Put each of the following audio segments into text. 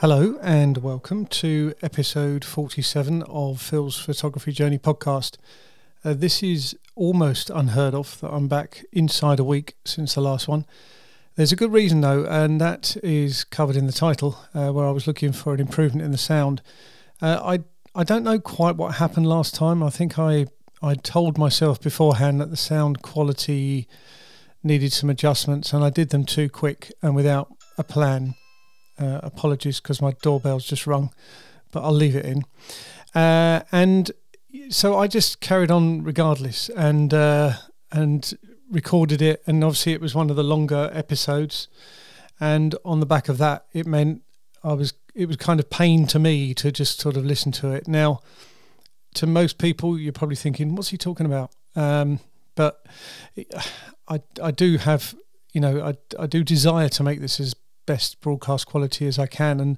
Hello and welcome to episode 47 of Phil's Photography Journey podcast. Uh, this is almost unheard of that I'm back inside a week since the last one. There's a good reason though, and that is covered in the title, uh, where I was looking for an improvement in the sound. Uh, I I don't know quite what happened last time. I think I I told myself beforehand that the sound quality needed some adjustments, and I did them too quick and without a plan. Uh, apologies because my doorbell's just rung, but I'll leave it in. Uh, and so I just carried on regardless, and uh, and recorded it. And obviously, it was one of the longer episodes. And on the back of that, it meant I was it was kind of pain to me to just sort of listen to it. Now, to most people, you're probably thinking, "What's he talking about?" Um, but I I do have you know I I do desire to make this as best broadcast quality as I can. And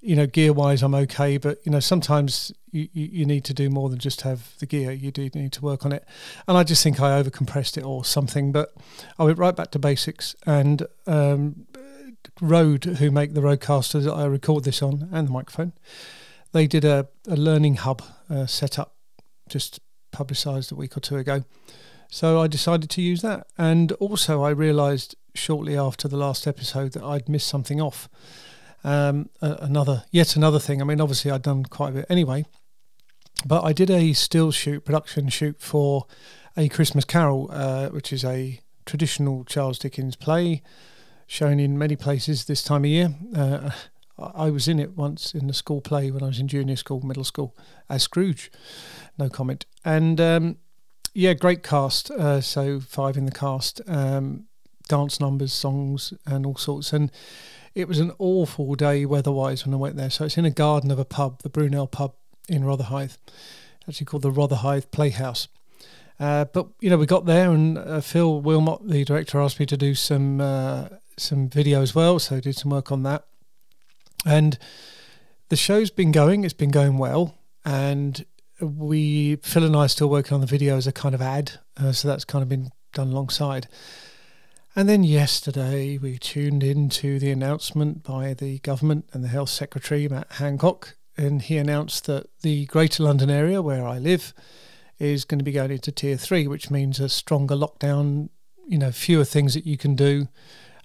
you know, gear wise, I'm okay, but you know, sometimes you, you, need to do more than just have the gear. You do need to work on it, and I just think I overcompressed it or something. But I went right back to basics and. Um, Rode, who make the Rodecaster that I record this on, and the microphone, they did a, a learning hub uh, setup just publicised a week or two ago. So I decided to use that. And also, I realised shortly after the last episode that I'd missed something off. Um, another, yet another thing. I mean, obviously, I'd done quite a bit anyway, but I did a still shoot, production shoot for a Christmas Carol, uh, which is a traditional Charles Dickens play shown in many places this time of year. Uh, I was in it once in the school play when I was in junior school, middle school, as Scrooge. No comment. And um, yeah, great cast. Uh, so five in the cast. Um, dance numbers, songs, and all sorts. And it was an awful day weather-wise when I went there. So it's in a garden of a pub, the Brunel pub in Rotherhithe, actually called the Rotherhithe Playhouse. Uh, but you know, we got there, and uh, Phil Wilmot, the director, asked me to do some uh, some video as well. So I did some work on that, and the show's been going. It's been going well, and we Phil and I are still working on the video as a kind of ad. Uh, so that's kind of been done alongside. And then yesterday we tuned into the announcement by the government and the health secretary Matt Hancock, and he announced that the Greater London area where I live is going to be going into tier three, which means a stronger lockdown. You know, fewer things that you can do,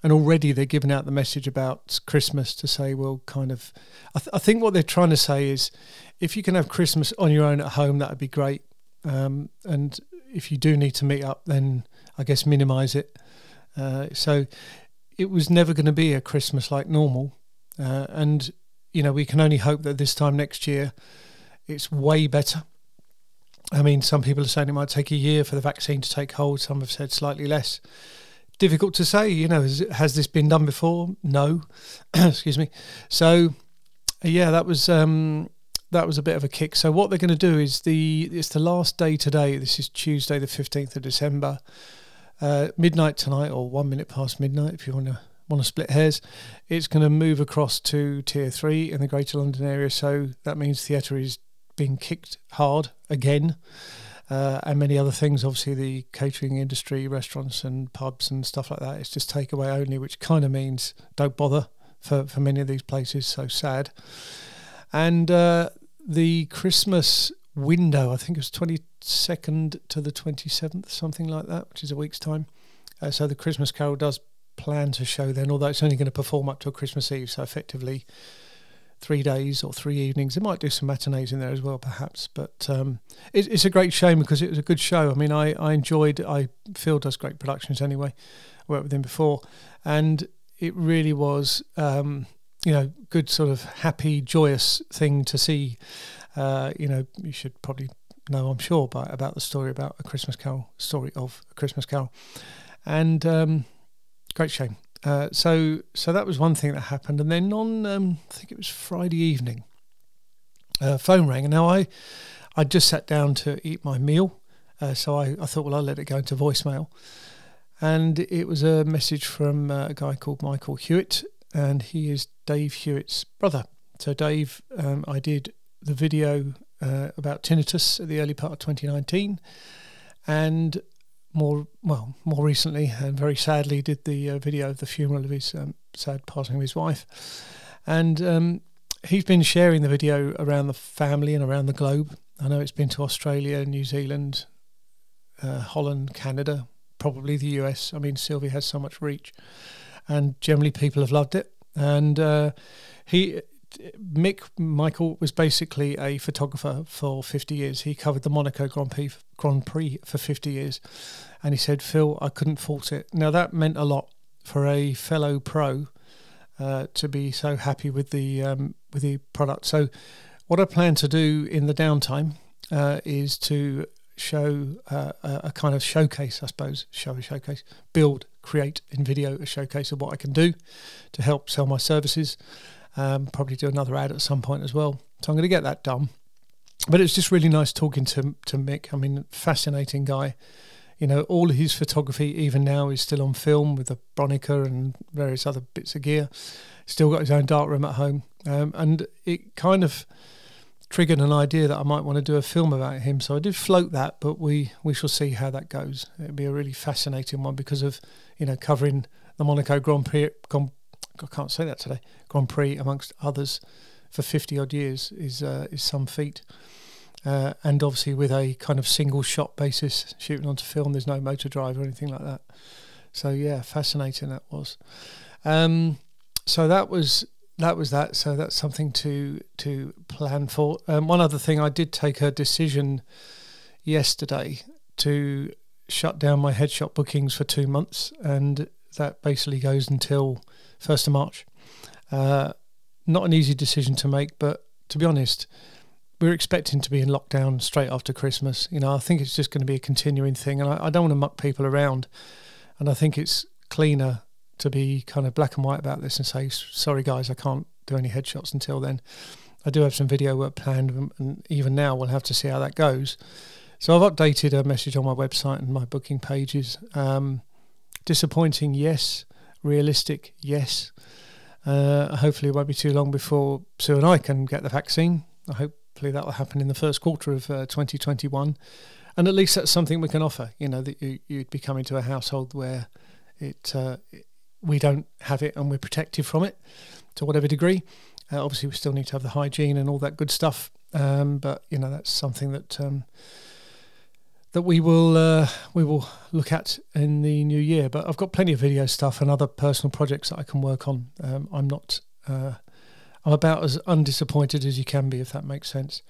and already they're giving out the message about Christmas to say, well, kind of. I, th- I think what they're trying to say is, if you can have Christmas on your own at home, that would be great. Um, and if you do need to meet up, then I guess minimise it uh, so it was never going to be a Christmas like normal. Uh, and, you know, we can only hope that this time next year it's way better. I mean, some people are saying it might take a year for the vaccine to take hold. Some have said slightly less. Difficult to say, you know, has, has this been done before? No. Excuse me. So, yeah, that was um, that was a bit of a kick. So what they're going to do is the it's the last day today. This is Tuesday, the fifteenth of December uh, midnight tonight, or one minute past midnight, if you want to want to split hairs, it's going to move across to tier three in the Greater London area. So that means theatre is being kicked hard again. Uh, and many other things. Obviously, the catering industry, restaurants and pubs and stuff like that. It's just takeaway only, which kind of means don't bother for, for many of these places. So sad. And uh, the Christmas window. I think it was 22nd to the 27th, something like that, which is a week's time. Uh, so the Christmas Carol does plan to show then, although it's only going to perform up till Christmas Eve. So effectively, three days or three evenings. It might do some matinees in there as well, perhaps. But um, it, it's a great shame because it was a good show. I mean, I, I enjoyed. I Phil does great productions anyway. I worked with him before, and it really was. Um, you know, good sort of happy, joyous thing to see uh, you know, you should probably know, I'm sure, but about the story about a Christmas Carol, story of a Christmas Carol, and um, great shame. Uh, so, so that was one thing that happened, and then on, um, I think it was Friday evening, uh, phone rang, and now I, I just sat down to eat my meal, uh, so I, I thought, well, I'll let it go into voicemail, and it was a message from uh, a guy called Michael Hewitt, and he is Dave Hewitt's brother. So, Dave, um, I did the video uh, about tinnitus at the early part of 2019, and more well more recently and very sadly did the uh, video of the funeral of his um, sad passing of his wife, and um, he's been sharing the video around the family and around the globe. I know it's been to Australia, New Zealand, uh, Holland, Canada, probably the US. I mean, Sylvie has so much reach, and generally people have loved it. And uh, he, Mick Michael, was basically a photographer for 50 years. He covered the Monaco Grand Prix, Grand Prix for 50 years, and he said, "Phil, I couldn't fault it." Now that meant a lot for a fellow pro uh, to be so happy with the um, with the product. So, what I plan to do in the downtime uh, is to show uh, a, kind of showcase, I suppose, show a showcase, build, create in video a showcase of what I can do to help sell my services. Um, probably do another ad at some point as well. So I'm going to get that done. But it's just really nice talking to to Mick. I mean, fascinating guy. You know, all his photography, even now, is still on film with the Bronica and various other bits of gear. Still got his own darkroom at home, um, and it kind of triggered an idea that I might want to do a film about him. So I did float that, but we we shall see how that goes. It'll be a really fascinating one because of you know covering the Monaco Grand Prix. Grand, I can't say that today. Grand Prix amongst others for fifty odd years is uh, is some feat uh, and obviously with a kind of single shot basis, shooting onto film. There's no motor drive or anything like that. So yeah, fascinating that was. Um, so that was that was that. So that's something to to plan for. Um, one other thing, I did take a decision yesterday to shut down my headshot bookings for two months, and that basically goes until first of March. Uh, not an easy decision to make, but to be honest, we're expecting to be in lockdown straight after Christmas. You know, I think it's just going to be a continuing thing, and I, I don't want to muck people around. And I think it's cleaner to be kind of black and white about this and say, sorry guys, I can't do any headshots until then. I do have some video work planned, and even now we'll have to see how that goes. So I've updated a message on my website and my booking pages. Um, disappointing, yes. Realistic, yes. Uh, hopefully, it won't be too long before Sue and I can get the vaccine. Hopefully that will happen in the first quarter of uh, 2021. And at least that's something we can offer. You know that you, would be coming to a household where it, uh, we don't have it and we're protected from it to whatever degree. Uh, obviously, we still need to have the hygiene and all that good stuff. Um, but you know that's something that um, that we will uh, we will look at in the new year. But I've got plenty of video stuff and other personal projects that I can work on. Um, I'm not uh, I'm about as undisappointed as you can be, if that makes sense.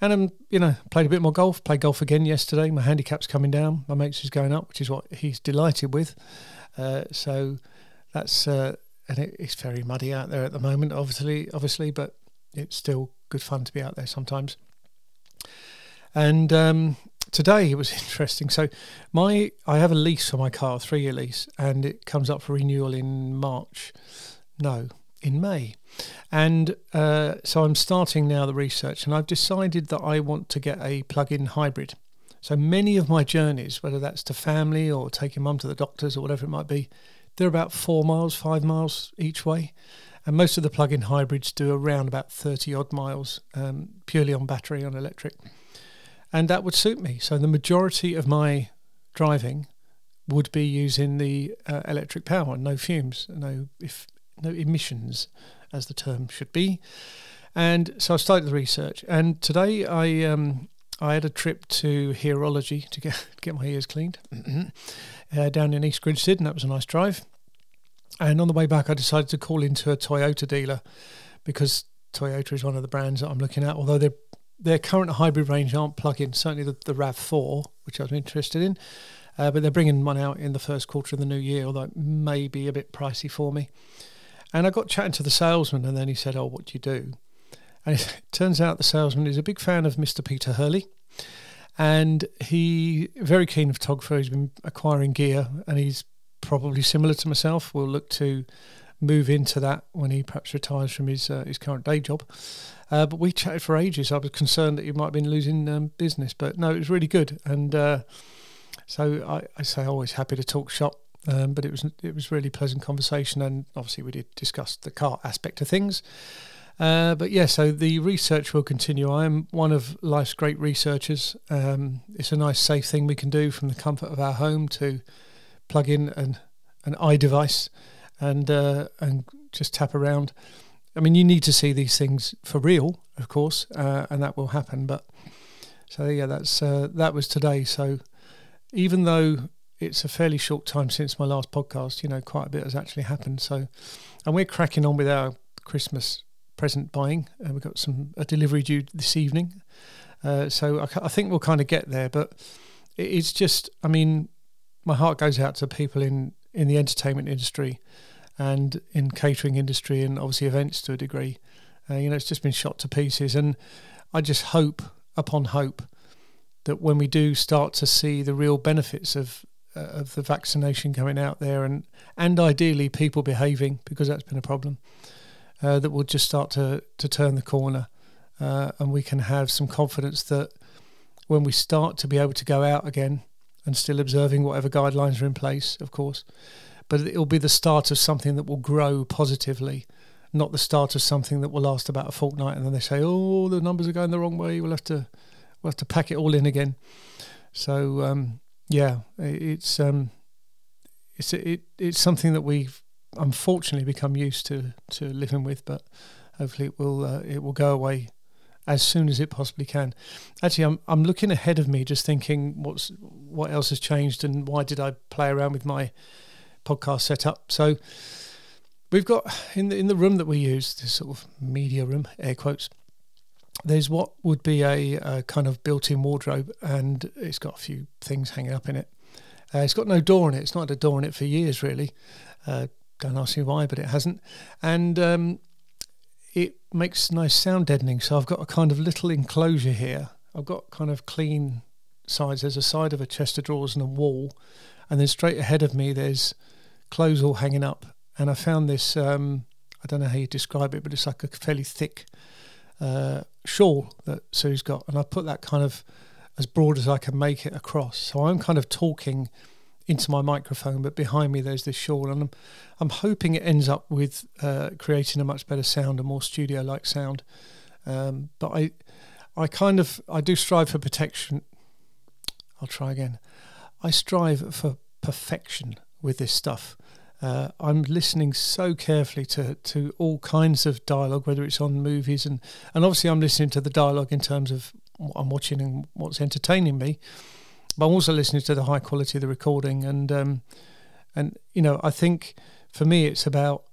And I'm, you know, played a bit more golf. Played golf again yesterday. My handicap's coming down. My mates is going up, which is what he's delighted with. Uh, so that's uh, and it, it's very muddy out there at the moment, obviously, obviously, but it's still good fun to be out there sometimes. And um, today it was interesting. So my I have a lease for my car, a three year lease, and it comes up for renewal in March. No, in May. And uh, so I'm starting now the research, and I've decided that I want to get a plug in hybrid. So many of my journeys, whether that's to family or taking mum to the doctors or whatever it might be, they're about four miles, five miles each way. And most of the plug in hybrids do around about 30 odd miles um, purely on battery, on electric. And that would suit me. So the majority of my driving would be using the uh, electric power, no fumes, no if no emissions, as the term should be. And so I started the research. And today I um, I had a trip to Hearology to get get my ears cleaned uh, down in East Grinstead, and that was a nice drive. And on the way back, I decided to call into a Toyota dealer because Toyota is one of the brands that I'm looking at. Although their their current hybrid range aren't plug-in, certainly the, the Rav4, which I was interested in, uh, but they're bringing one out in the first quarter of the new year, although it may be a bit pricey for me. And I got chatting to the salesman, and then he said, "Oh, what do you do?" And it turns out the salesman is a big fan of Mr. Peter Hurley, and he very keen photographer. He's been acquiring gear, and he's probably similar to myself. Will look to move into that when he perhaps retires from his uh, his current day job. Uh, but we chatted for ages. I was concerned that he might have been losing um, business, but no, it was really good. And uh, so I, I say always happy to talk shop um, but it was it was really pleasant conversation, and obviously we did discuss the car aspect of things. Uh, but yeah, so the research will continue. I am one of life's great researchers. Um, it's a nice, safe thing we can do from the comfort of our home to plug in an an eye device and uh, and just tap around. I mean, you need to see these things for real, of course, uh, and that will happen. But so yeah, that's uh, that was today. So even though it's a fairly short time since my last podcast, you know, quite a bit has actually happened. So, and we're cracking on with our Christmas present buying. Uh, we've got some a delivery due this evening, uh, so I, I, think we'll kind of get there. But it's just, I mean, my heart goes out to people in in the entertainment industry and in catering industry and obviously events to a degree. Uh, you know, it's just been shot to pieces, and I just hope upon hope that when we do start to see the real benefits of uh, of the vaccination going out there and and ideally people behaving because that's been a problem uh, that will just start to to turn the corner uh, and we can have some confidence that when we start to be able to go out again and still observing whatever guidelines are in place of course but it'll be the start of something that will grow positively not the start of something that will last about a fortnight and then they say oh the numbers are going the wrong way. We'll have to we'll have to pack it all in again. So um, yeah, it's um, it's it, it's something that we've unfortunately become used to to living with, but hopefully it will uh, it will go away as soon as it possibly can. Actually, I'm I'm looking ahead of me, just thinking what's what else has changed and why did I play around with my podcast setup. So we've got in the in the room that we use this sort of media room, air quotes there's what would be a, a, kind of built-in wardrobe, and it's got a few things hanging up in it. Uh, it's got no door in it. It's not had a door in it for years, really. Uh, don't ask me why, but it hasn't. And um, it makes nice sound deadening. So I've got a kind of little enclosure here. I've got kind of clean sides. There's a side of a chest of drawers and a wall, and then straight ahead of me there's clothes all hanging up. And I found this. Um, I don't know how you describe it, but it's like a fairly thick uh, shawl that Sue's got, and I put that kind of as broad as I can make it across. So I'm kind of talking into my microphone, but behind me there's this shawl, and I'm I'm hoping it ends up with uh, creating a much better sound, a more studio-like sound. Um, but I I kind of I do strive for protection. I'll try again. I strive for perfection with this stuff. Uh, I'm listening so carefully to, to all kinds of dialogue, whether it's on movies and, and obviously I'm listening to the dialogue in terms of what I'm watching and what's entertaining me, but I'm also listening to the high quality of the recording and um, and you know I think for me it's about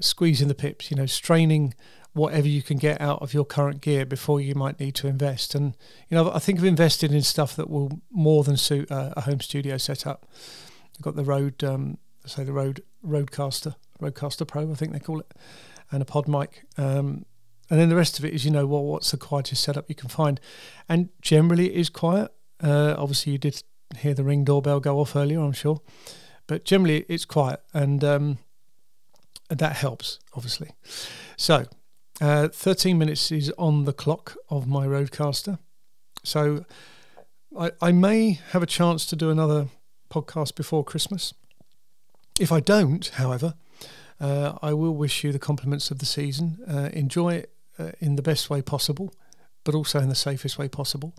squeezing the pips, you know, straining whatever you can get out of your current gear before you might need to invest. And you know I think I've invested in stuff that will more than suit a, a home studio setup. I've got the Rode um, say the Rode Rodecaster, Rodecaster Pro, I think they call it, and a pod mic. Um, and then the rest of it is, you know, well, what's the quietest setup you can find? And generally it is quiet. Uh, obviously, you did hear the ring doorbell go off earlier, I'm sure. But generally it's quiet and, um, that helps, obviously. So, uh, 13 minutes is on the clock of my Rodecaster. So, I, I may have a chance to do another podcast before Christmas. If I don't, however, uh, I will wish you the compliments of the season. Uh, enjoy it uh, in the best way possible, but also in the safest way possible.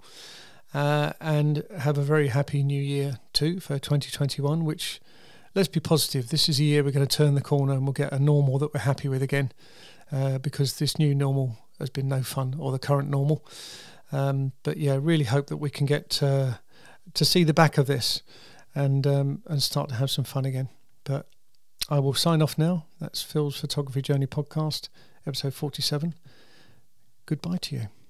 Uh, and have a very happy new year too for 2021, which, let's be positive, this is a year we're going to turn the corner and we'll get a normal that we're happy with again uh, because this new normal has been no fun or the current normal. Um, but yeah, really hope that we can get to see the back of this and um, and start to have some fun again. But I will sign off now. That's Phil's Photography Journey podcast, episode 47. Goodbye to you.